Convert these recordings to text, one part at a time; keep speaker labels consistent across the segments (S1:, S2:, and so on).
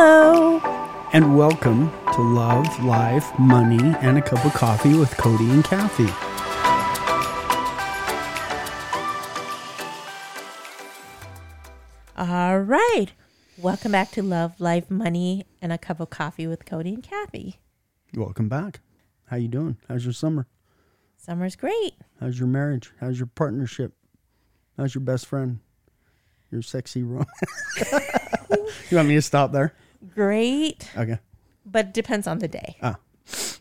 S1: Hello.
S2: And welcome to Love, Life, Money, and a Cup of Coffee with Cody and Kathie.
S1: All right. Welcome back to Love, Life, Money, and a Cup of Coffee with Cody and Kathie.
S2: Welcome back. How you doing? How's your summer?
S1: Summer's great.
S2: How's your marriage? How's your partnership? How's your best friend? Your sexy rom. you want me to stop there?
S1: Great,
S2: Okay.
S1: but depends on the day,
S2: Ah,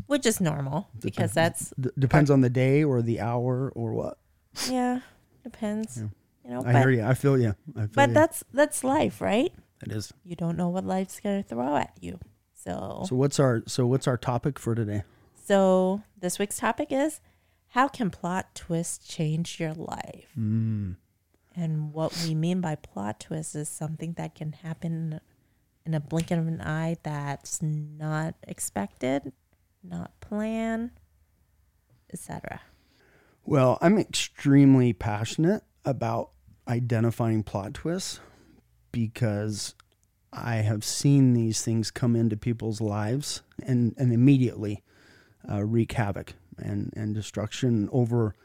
S1: which is normal because that's,
S2: D- depends on the day or the hour or what.
S1: yeah, depends. You know,
S2: I
S1: but,
S2: hear you. I feel you. I feel
S1: but
S2: you.
S1: that's that's life, right?
S2: it is.
S1: You don't know what life's going to throw at you. So,
S2: So what's our so what's our topic for today?
S1: so this week's topic is how can plot twists change your life?
S2: Mm.
S1: And what we mean by plot twist is something that can happen in a blink of an eye that's not expected, not planned, etc.
S2: Well, I'm extremely passionate about identifying plot twists because I have seen these things come into people's lives and, and immediately uh, wreak havoc and, and destruction over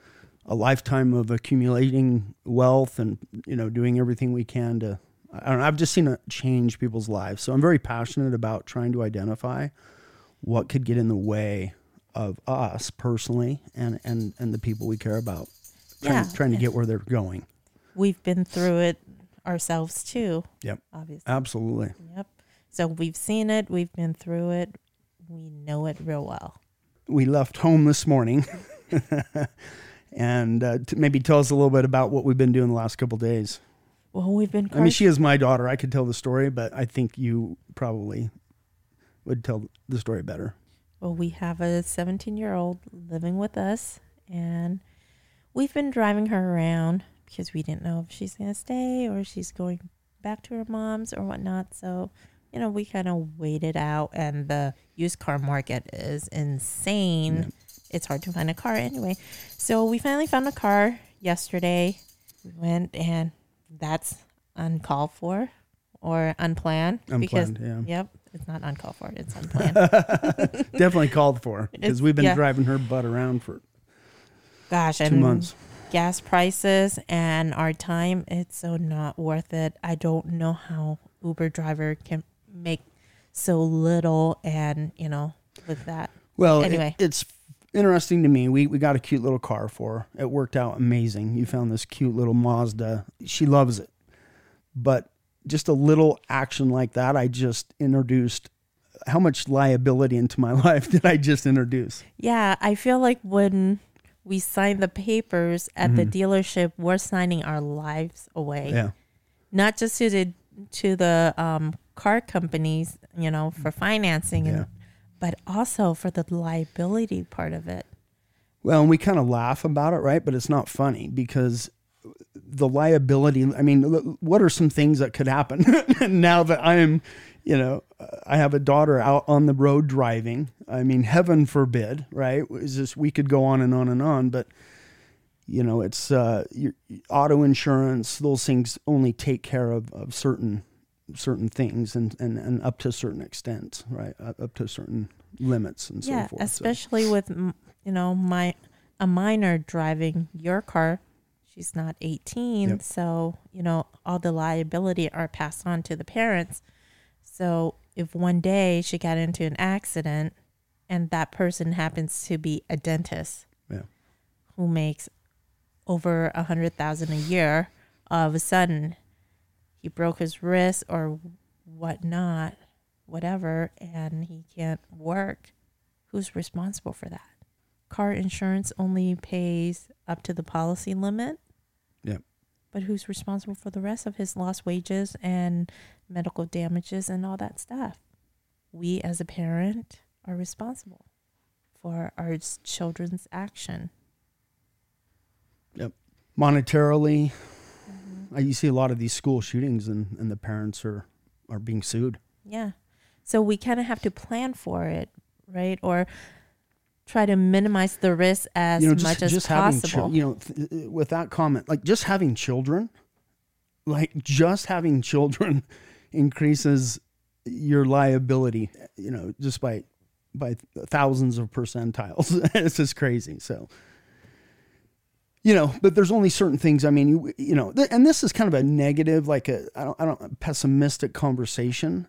S2: a lifetime of accumulating wealth and you know doing everything we can to I don't know, I've just seen it change people's lives. So I'm very passionate about trying to identify what could get in the way of us personally and, and, and the people we care about. Trying,
S1: Yeah.
S2: trying to get where they're going.
S1: We've been through it ourselves too,
S2: Yep.
S1: obviously.
S2: Absolutely.
S1: Yep. So we've seen it, we've been through it, we know it real well.
S2: We left home this morning and uh, t- maybe tell us a little bit about what we've been doing the last couple days.
S1: Well, we've been
S2: I mean, she is my daughter. I could tell the story, but I think you probably would tell the story better.
S1: Well, we have a 17 year old living with us, and we've been driving her around because we didn't know if she's going to stay or she's going back to her mom's or whatnot. So, you know, we kind of waited out, and the used car market is insane.
S2: Yeah.
S1: It's hard to find a car anyway. So, we finally found a car yesterday. We went, and that's uncalled for or unplanned. because,
S2: yeah.
S1: Yep, it's not uncalled for, it's unplanned.
S2: Definitely called for because we've been
S1: yeah.
S2: driving her butt around for
S1: Gosh,
S2: two months.
S1: gas prices and our time, it's so not worth it. I don't know how Uber driver can make so little and, you know, with that.
S2: Well, it-
S1: Anyway.
S2: it's interesting to me. We we got a cute little car for her. It worked out amazing. You found this cute little Mazda. She loves it. But just a little action like that, I just introduced how much liability into my life did I just introduce?
S1: Yeah, I feel like when we sign the papers at the dealership, we're signing our lives away.
S2: Mm-hmm. Yeah.
S1: Not just to the to the um, car companies, you know, for financing and
S2: Yeah.
S1: But also for the liability part of it.
S2: Well, and we kind of laugh about it, right? But it's not funny because the liability. I mean, what are some things that could happen now that I'm, you know, I have a daughter out on the road driving? I mean, heaven forbid, right? Is this we could go on and on and on, but you know, it's uh, your auto insurance. Those things only take care of, of certain certain things and, and, and up to a certain extent, right? Up up to certain limits and
S1: yeah,
S2: so forth. So-
S1: especially with you know my a minor driving your car. She's not 18,
S2: Yep.
S1: so you know all the liability are passed on to the parents. So if one day she got into an accident and that person happens to be a dentist
S2: yeah.
S1: who makes over a hundred thousand a year, all of a sudden he broke his wrist or whatnot, whatever, and he can't work. Who's responsible for that? Car insurance only pays up to the policy limit.
S2: Yep.
S1: But who's responsible for the rest of his lost wages and medical damages and all that stuff? We as a parent are responsible for our children's action.
S2: Yep. monetarily. You see a lot of these school shootings, and, and the parents are are being sued.
S1: Yeah. So we kind of have to plan for it, right? Or try to minimize the risk as
S2: you know, just,
S1: much as
S2: just
S1: possible.
S2: chil- you know, th- uh, with that comment, like just having children, like just having children increases your liability, you know, just by by thousands of percentiles. it's just crazy. So, you know, but there's only certain things. I mean, you you know, th- and this is kind of a negative, like a I don't I don't pessimistic conversation,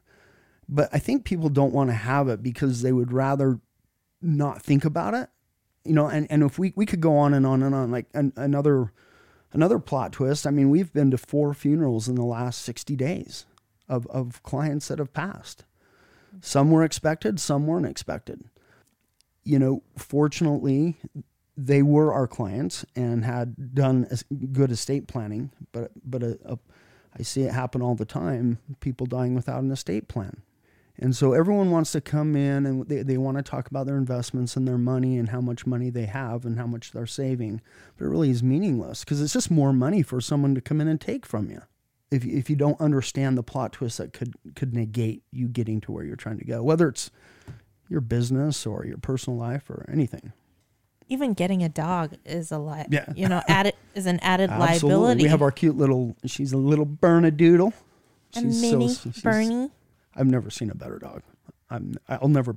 S2: but I think people don't want to have it because they would rather not think about it. You know, and and if we we could go on and on and on, like an, another another plot twist. I mean, we've been to four funerals in the last sixty days of of clients that have passed. Some were expected, some weren't expected. You know, fortunately, they were our clients and had done good estate planning, but but uh, a, a, I see it happen all the time. People dying without an estate plan, and so everyone wants to come in and they, they want to talk about their investments and their money and how much money they have and how much they're saving, but it really is meaningless because it's just more money for someone to come in and take from you. If if you don't understand the plot twist that could could negate you getting to where you're trying to go, whether it's your business or your personal life or anything
S1: even getting a dog is a li-
S2: Yeah.
S1: you know added is an added
S2: Absolutely.
S1: liability.
S2: We have our cute little. She's a little Bernedoodle.
S1: a
S2: She's
S1: mini
S2: she's-
S1: Bernie.
S2: I've never seen a better dog. I'm. I'll never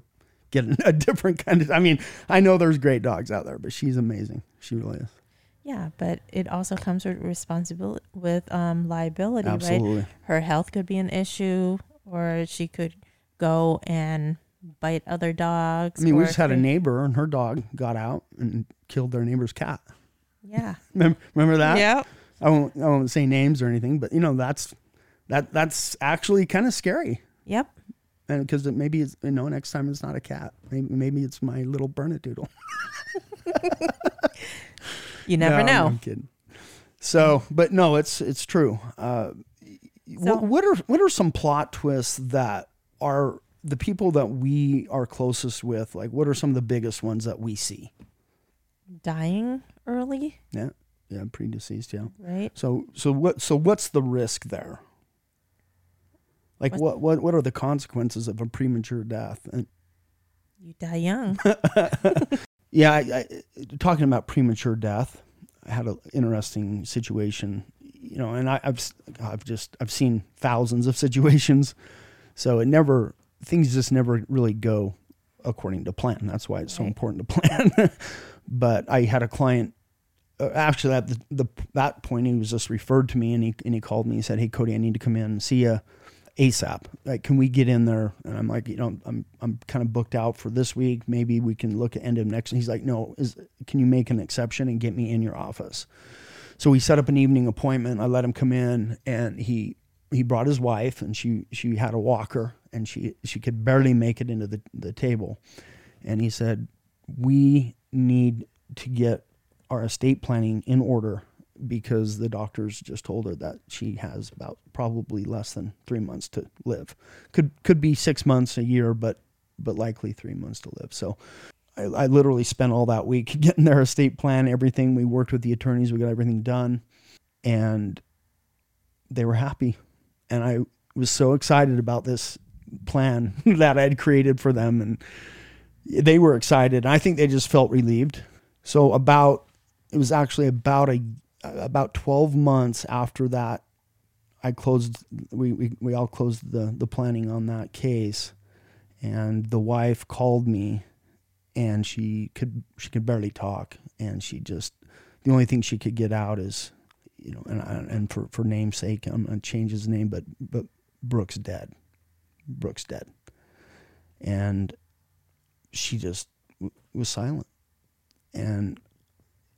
S2: get a different kind of. I mean, I know there's great dogs out there, but she's amazing. She really is.
S1: Yeah, but it also comes with responsibility with um liability, right?
S2: Absolutely.
S1: Her health could be an issue, or she could go and bite other dogs.
S2: I mean, we just had a neighbor, and her dog got out and killed their neighbor's cat.
S1: Yeah.
S2: Remember, remember that?
S1: Yep.
S2: I won't. I won't say names or anything, but you know that's that. That's actually kind of scary.
S1: Yep.
S2: And because it maybe it's you know next time it's not a cat. Maybe maybe it's my little Bernedoodle.
S1: You never
S2: No,
S1: know.
S2: I'm kidding. So, but no, it's it's true. Uh,
S1: So-
S2: what, what are what are some plot twists that are the people that we are closest with? Like, what are some of the biggest ones that we see?
S1: Dying early,
S2: Yeah, yeah, predeceased. Yeah.
S1: right?
S2: So, so what? So, what's the risk there? Like,
S1: What's-
S2: what what what are the consequences of a premature death? And
S1: You die young.
S2: yeah, I, I, talking about premature death, I had an interesting situation. You know, and I, I've I've just I've seen thousands of situations, so it never things just never really go according to plan. That's why it's so
S1: Right.
S2: important to plan. but I had a client. Uh, after that, the, the that point, he was just referred to me, and he and he called me. He said, "Hey, Cody, I need to come in and see you ASAP. Like, can we get in there?" And I'm like, "You know, I'm I'm kind of booked out for this week. Maybe we can look at end of next." And he's like, "No, is can you make an exception and get me in your office?" So we set up an evening appointment. I let him come in, and he he brought his wife, and she she had a walker, and she she could barely make it into the the table. And he said, "We need to get our estate planning in order because the doctors just told her that she has about probably less than three months to live. Could could be six months, a year, but but likely three months to live. So I, I literally spent all that week getting their estate plan, everything. We worked with the attorneys, we got everything done, and they were happy. And I was so excited about this plan that I had created for them, and they were excited. I think they just felt relieved. So about it was actually about a about 12 months after that I closed we, we, we all closed the the planning on that case and the wife called me and she could she could barely talk and she just the only thing she could get out is you know and and for for namesake I'm going to change his name but but Brooks dead Brooks dead and she just w- was silent and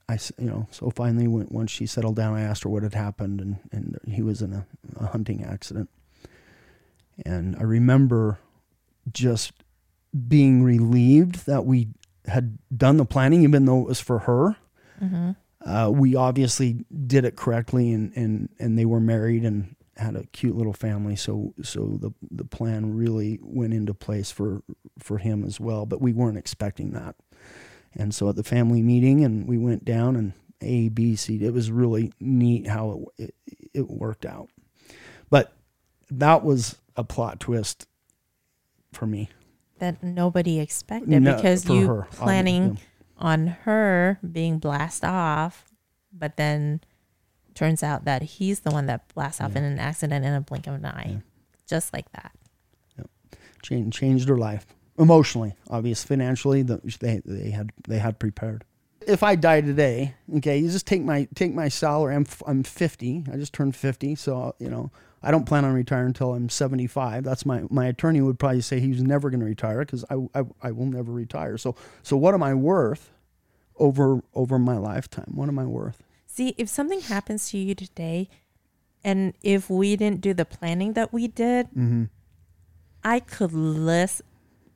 S2: I, you know, so finally, when, once she settled down, I asked her what had happened, and, and he was in a, a hunting accident. And I remember just being relieved that we had done the planning, even though it was for her.
S1: Mm-hmm.
S2: Uh, we obviously did it correctly, and, and, and they were married and had a cute little family. So so the the plan really went into place for for him as well. But we weren't expecting that. And so at the family meeting, and we went down and A, B, C. It was really neat how it it, it worked out. But that was a plot twist for me.
S1: That nobody expected
S2: No,
S1: because you
S2: her,
S1: planning on her being blast off, but then turns out that he's the one that blasts off
S2: Yeah.
S1: in an accident in a blink of an eye,
S2: Yeah.
S1: just like that.
S2: Yep. changed changed her life emotionally, obvious, financially. The, they they had they had prepared. If I die today, okay, you just take my take my salary. I'm I'm 50. I just turned 50, so you know I don't plan on retiring until I'm 75. That's my my attorney would probably say he's never going to retire because I, I I will never retire. So so what am I worth over over my lifetime? What am I worth?
S1: See, if something happens to you today, and if we didn't do the planning that we did,
S2: Mm-hmm.
S1: I could list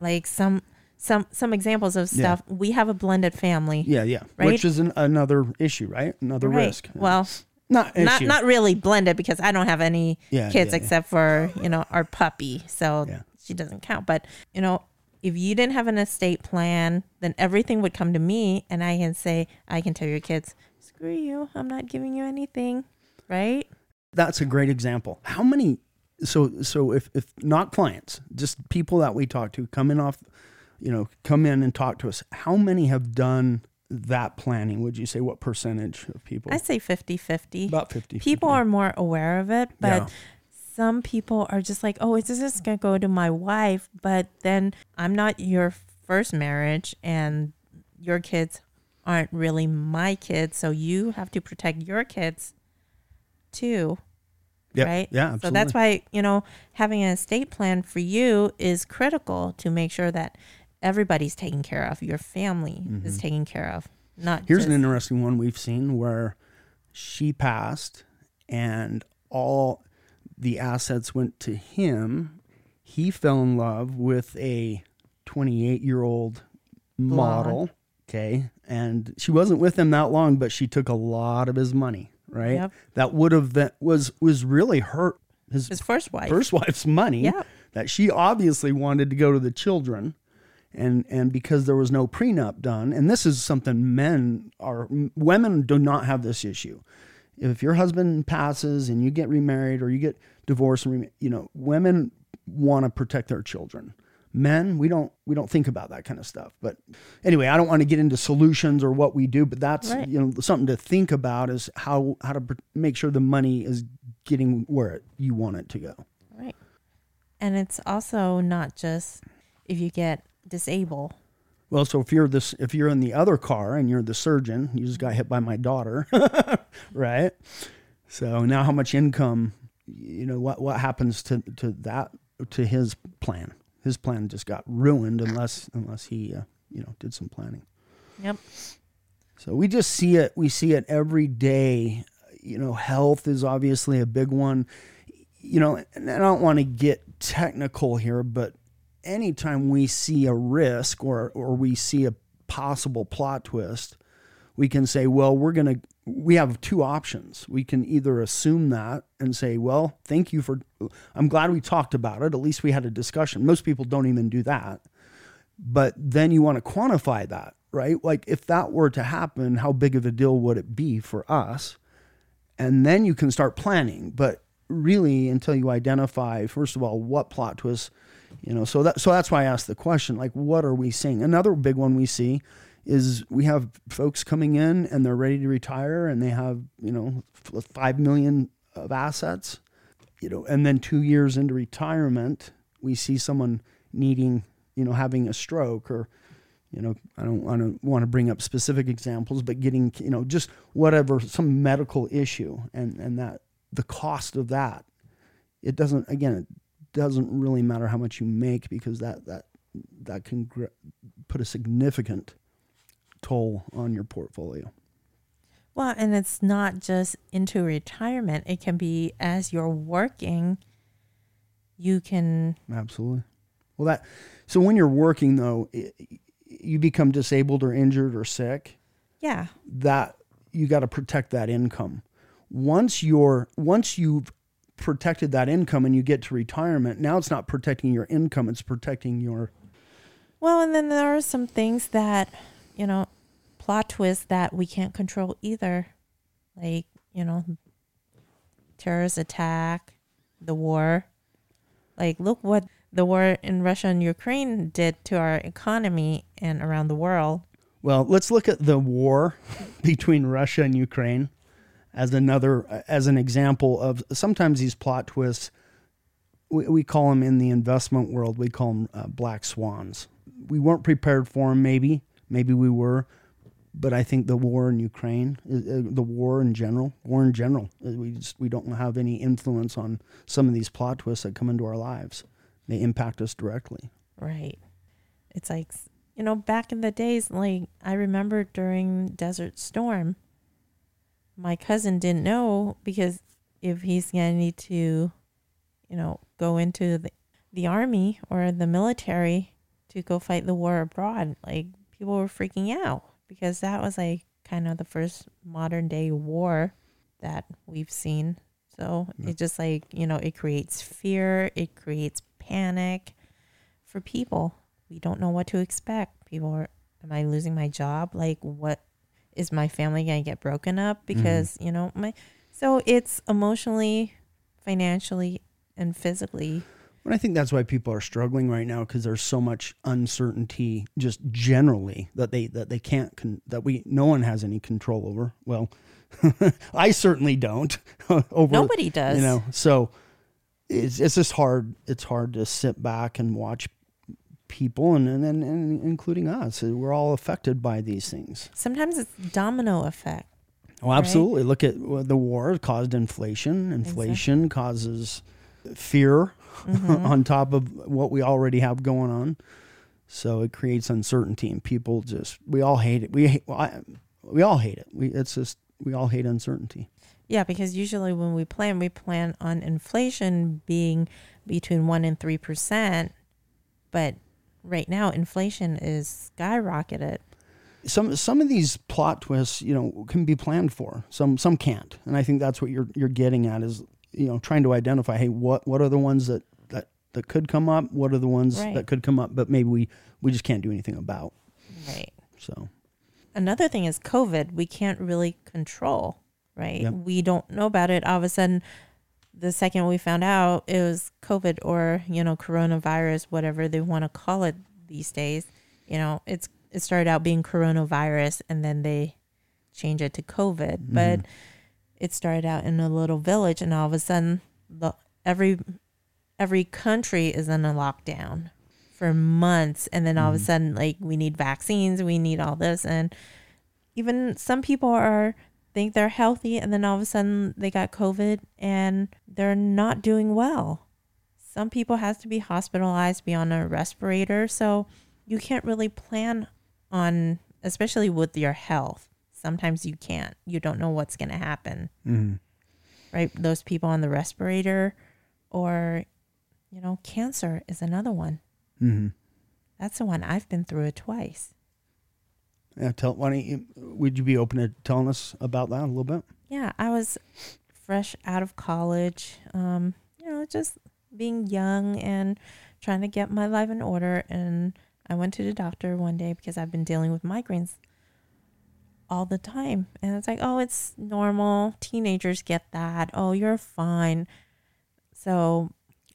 S1: like some some some examples of
S2: Yeah.
S1: stuff. We have a blended family.
S2: Yeah, yeah.
S1: Right?
S2: Which is an, another issue, right? Another
S1: Right.
S2: risk.
S1: Well,
S2: not
S1: not
S2: issue.
S1: not really blended because I don't have any
S2: Yeah,
S1: kids
S2: yeah, yeah.
S1: except for you know our puppy, so
S2: Yeah.
S1: she doesn't count. But you know, if you didn't have an estate plan, then everything would come to me, and I can say I can tell your kids, "Screw you! I'm not giving you anything." Right?
S2: That's a great example. How many? So so if if not clients, just people that we talk to come in off, you know, come in and talk to us. How many have done that planning? Would you say what percentage of people?
S1: I say 50-50.
S2: About fifty.
S1: People are more aware of it, but
S2: Yeah.
S1: some people are just like, "Oh, is this just gonna go to my wife?" But then I'm not your first marriage, and your kids aren't really my kids, so you have to protect your kids too,
S2: Yep.
S1: right?
S2: Yeah, absolutely.
S1: So that's why you know having an estate plan for you is critical to make sure that everybody's taken care of. Your family is taken care of. Not
S2: Mm-hmm. Here's
S1: just,
S2: an interesting one we've seen where she passed and all the assets went to him. He fell in love with a 28 year old model. Okay. And she wasn't with him that long, but she took a lot of his money, right?
S1: Yep.
S2: That would have that was was really hurt his,
S1: his first wife.
S2: first wife's money
S1: Yep.
S2: that she obviously wanted to go to the children and and because there was no prenup done and this is something men are women do not have this issue if your husband passes and you get remarried or you get divorced you know women want to protect their children men we don't we don't think about that kind of stuff but anyway i don't want to get into solutions or what we do but that's
S1: Right.
S2: you know something to think about is how how to pr- make sure the money is getting where it, you want it to go
S1: Right. And it's also not just if you get disabled.
S2: Well, so if you're this, if you're in the other car and you're the surgeon, you just got hit by my daughter, right? So now, how much income? You know what what happens to to that to his plan? His plan just got ruined unless unless he uh, you know did some planning.
S1: Yep.
S2: So we just see it. We see it every day. You know, health is obviously a big one. You know, and I don't want to get technical here, but anytime we see a risk or or we see a possible plot twist, we can say, well, we're going to we have two options. We can either assume that and say, well, thank you for I'm glad we talked about it. At least we had a discussion. Most people don't even do that but then you want to quantify that, right? Like if that were to happen, how big of a deal would it be for us? And then you can start planning. But really, until you identify, first of all, what plot twists, you know, so that so that's why I asked the question, like, what are we seeing? Another big one we see is we have folks coming in and they're ready to retire and they have, you know, five million of assets, you know, and then two years into retirement, we see someone needing, you know, having a stroke or, you know, I don't, I don't want to bring up specific examples, but getting, you know, just whatever, some medical issue and, and that the cost of that, it doesn't, again, it doesn't really matter how much you make because that, that, that can gr- put a significant toll on your portfolio.
S1: Well, and it's not just into retirement. It can be as you're working, you can
S2: Absolutely. Well, that so when you're working though, i you become disabled or injured or sick.
S1: yeah.
S2: That you got to protect that income. Once you're once you've protected that income and you get to retirement, now it's not protecting your income; it's protecting your
S1: Well, and then there are some things that, you know, plot twists that we can't control either. Like, you know, terrorist attack, the war. Like, look what the war in Russia and Ukraine did to our economy and around the world.
S2: Well, let's look at the war between Russia and Ukraine as another as an example of sometimes these plot twists we, we call them in the investment world, we call them uh, black swans. We weren't prepared for them, maybe. Maybe we were. But I think the war in Ukraine, uh, uh, the war in general, war in general, uh, we just we don't have any influence on some of these plot twists that come into our lives. They impact us directly.
S1: Right. It's like, you know, back in the days, like I remember during Desert Storm, my cousin didn't know because if he's going to need to, you know, go into the, the army or the military to go fight the war abroad, like people were freaking out because that was like kind of the first modern day war that we've seen. So
S2: Yeah.
S1: it just like, you know, it creates fear, it creates panic for people. We don't know what to expect. People are, am I losing my job? Like, what is my family going to get broken up? Mm-hmm. Because, you know, my, so it's emotionally, financially, and physically.
S2: And I think that's why people are struggling right now because there's so much uncertainty, just generally that they that they can't con- that we no one has any control over. Well, I certainly don't. over
S1: Nobody does.
S2: you know. So it's it's just hard. It's hard to sit back and watch people, and and, and, and including us. We're all affected by these things.
S1: Sometimes it's domino effect.
S2: Oh, absolutely. Look at well, the war caused inflation. Inflation causes fear
S1: Mhm.
S2: on top of what we already have going on. So it creates uncertainty, and people just we all hate it. We hate, well, I, we all hate it. We it's just we all hate uncertainty.
S1: Yeah, because usually when we plan, we plan on inflation being between one and three percent, but right now inflation is skyrocketed.
S2: Some some of these plot twists, you know, can be planned for. Some some can't, and I think that's what you're you're getting at is you know trying to identify. Hey, what what are the ones that that that could come up? What are the ones
S1: Right.
S2: that could come up, but maybe we we just can't do anything about.
S1: Right.
S2: So
S1: Another thing is COVID. We can't really control. Right.
S2: Yep.
S1: We don't know about it. All of a sudden, the second we found out it was COVID or you know coronavirus, whatever they want to call it these days. You know, it's it started out being coronavirus, and then they change it to COVID. But
S2: Mhm.
S1: It started out in a little village, and all of a sudden, the every every country is in a lockdown for months, and then all of a
S2: Mhm.
S1: sudden, like we need vaccines, we need all this, and even some people are think they're healthy, and then all of a sudden they got COVID and they're not doing well. Some people has to be hospitalized, be on a respirator, so you can't really plan on, especially with your health. Sometimes you can't. You don't know what's going to happen
S2: mhm.
S1: right? Those people on the respirator or, you know, cancer is another one.
S2: Mhm.
S1: That's the one I've been through it twice.
S2: Yeah, tell why don't you would you be open to telling us about that a little bit?
S1: Yeah, I was fresh out of college, um, you know, just being young and trying to get my life in order. And I went to the doctor one day because I've been dealing with migraines all the time. And it's like, oh, it's normal. Teenagers get that. Oh, you're fine. So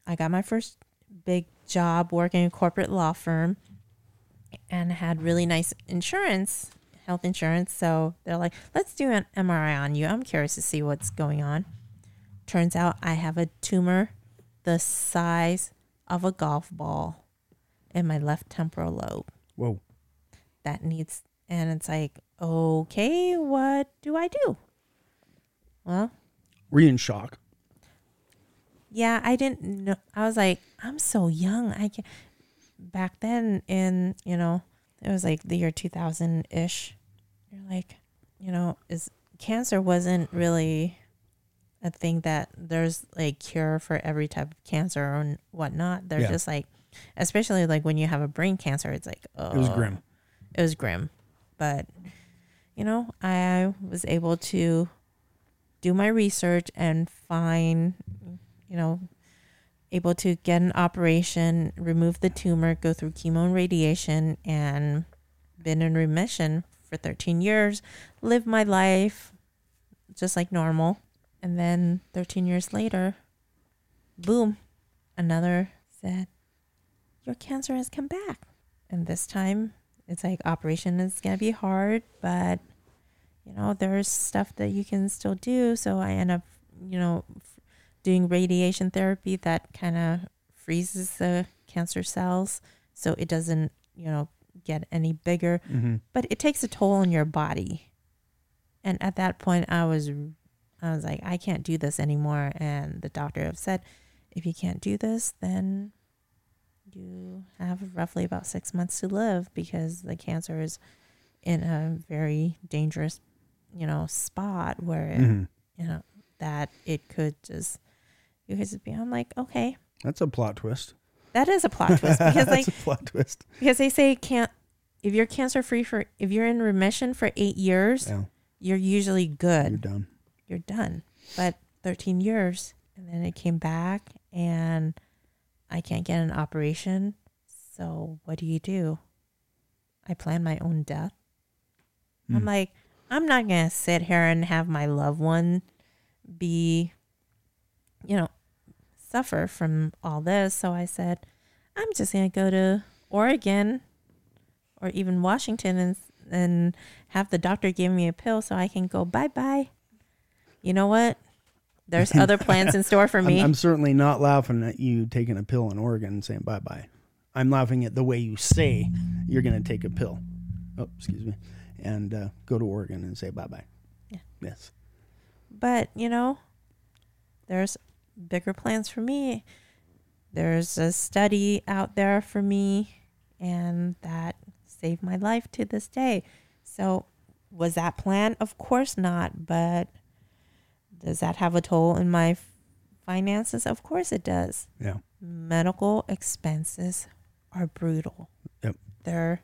S1: I got my first big job working in a corporate law firm and had really nice insurance, health insurance. So they're like, let's do an MRI on you. I'm curious to see what's going on. Turns out I have a tumor the size of a golf ball in my left temporal lobe
S2: Whoa.
S1: that needs, and it's like, okay, what do I do? Well,
S2: Were you in shock?
S1: yeah, I didn't know. I was like, I'm so young. I can back then in, you know, it was like the year 2000 ish. You're like, you know, is cancer wasn't really a thing that there's like cure for every type of cancer or whatnot. They're
S2: Yeah.
S1: just like, especially like when you have a brain cancer, it's like, oh,
S2: It was oh. grim.
S1: It was grim. But, you know, I was able to do my research and find, you know, able to get an operation, remove the tumor, go through chemo and radiation, and been in remission for 13 years, live my life just like normal. And then 13 years later, boom, another said, Your cancer has come back. And this time, it's like operation is going to be hard, but you know, there's stuff that you can still do. So I end up, you know, f- doing radiation therapy that kind of freezes the cancer cells so it doesn't, you know, get any bigger.
S2: Mm-hmm.
S1: But it takes a toll on your body. And at that point, I was, I was like, I can't do this anymore. And the doctor have said, if you can't do this, then you have roughly about six months to live because the cancer is in a very dangerous, you know, spot where it,
S2: Mm-hmm.
S1: you know that it could just you could just be. I'm like, okay,
S2: That's a plot twist.
S1: that is a plot twist because like
S2: a plot twist.
S1: because they say can't if you're cancer free for if you're in remission for eight years,
S2: Yeah,
S1: you're usually good.
S2: you're done.
S1: You're done. But 13 years, and then it came back, and I can't get an operation. So what do you do? I plan my own death. I'm
S2: Mm.
S1: like, I'm not gonna sit here and have my loved one be, you know, suffer from all this. So I said, I'm just gonna go to Oregon or even Washington and and have the doctor give me a pill so I can go bye bye. You know what? There's other plans in store for
S2: I'm,
S1: me.
S2: I'm certainly not laughing at you taking a pill in Oregon and saying bye bye. I'm laughing at the way you say you're going to take a pill. Oh, excuse me, and uh, go to Oregon and say bye bye.
S1: Yeah.
S2: Yes.
S1: But, you know, there's bigger plans for me. There's a study out there for me, and that saved my life to this day. So, was that plan? Of course not. But does that have a toll in my finances? Of course it does.
S2: Yeah.
S1: Medical expenses are brutal.
S2: Yep.
S1: They're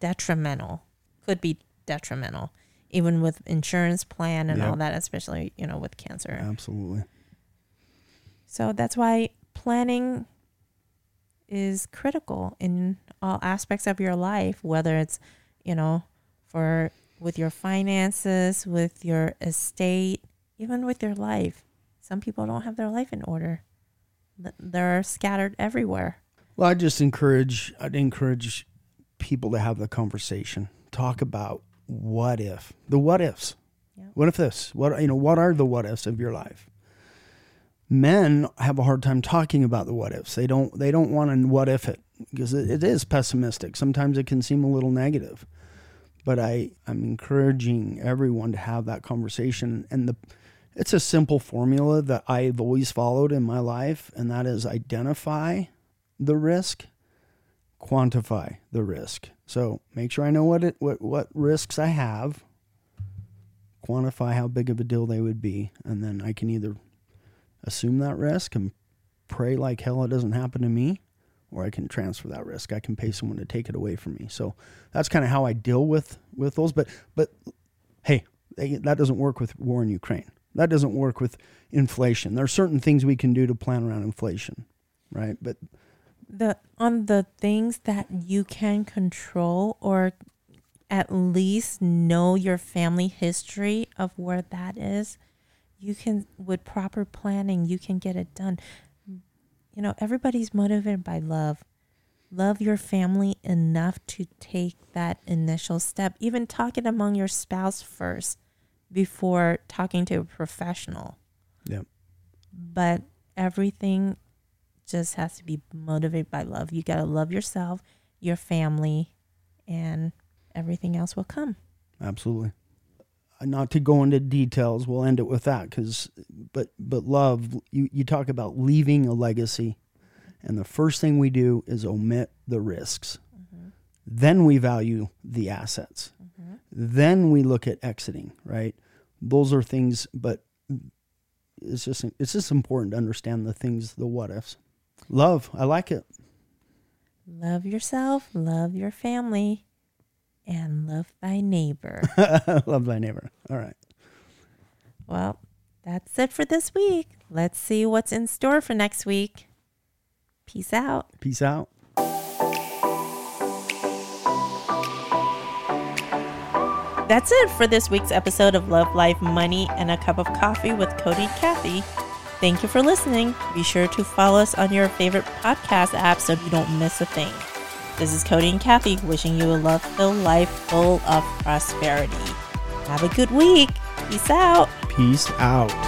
S1: detrimental. Could be detrimental, even with insurance plan and all that, especially you know with cancer.
S2: Absolutely.
S1: So that's why planning is critical in all aspects of your life, whether it's, you know, for with your finances, with your estate, even with your life. Some people don't have their life in order. They're scattered everywhere.
S2: Well, I just encourage I'd encourage people to have the conversation. Talk about what if. The what ifs.
S1: Yeah.
S2: What if this? What you know, what are the what ifs of your life? Men have a hard time talking about the what ifs. They don't they don't want to what if it because it, it is pessimistic. Sometimes it can seem a little negative. But I, I'm encouraging everyone to have that conversation and the it's a simple formula that I've always followed in my life, and that is identify the risk, quantify the risk. So make sure I know what it what what risks I have, quantify how big of a deal they would be, and then I can either assume that risk and pray like hell it doesn't happen to me, or I can transfer that risk. I can pay someone to take it away from me. So that's kind of how I deal with with those. But but hey, that doesn't work with war in Ukraine. That doesn't work with inflation. There are certain things we can do to plan around inflation, right? But
S1: The on the things that you can control or at least know your family history of where that is, you can with proper planning, you can get it done. You know, everybody's motivated by love. Love your family enough to take that initial step. Even talk it among your spouse first before talking to a professional.
S2: Yep.
S1: But everything just has to be motivated by love. You got to love yourself, your family, and everything else will come.
S2: Absolutely. Uh, Not to go into details, we'll end it with that because, but but love. You you talk about leaving a legacy, and the first thing we do is omit the risks. Then we value the assets. Mm-hmm. Then we look at exiting. Right. Those are things, but it's just it's just important to understand the things, the what ifs. Love. I like it.
S1: Love yourself, love your family, and love thy neighbor.
S2: love thy neighbor. All right.
S1: well, that's it for this week. Let's see what's in store for next week. Peace out.
S2: Peace out.
S1: That's it for this week's episode of Love, Life, Money, and a Cup of Coffee with Cody Kathie. Thank you for listening. Be sure to follow us on your favorite podcast app so you don't miss a thing. This is Cody and Kathie wishing you a love filled life full of prosperity. Have a good week. Peace out.
S2: Peace out.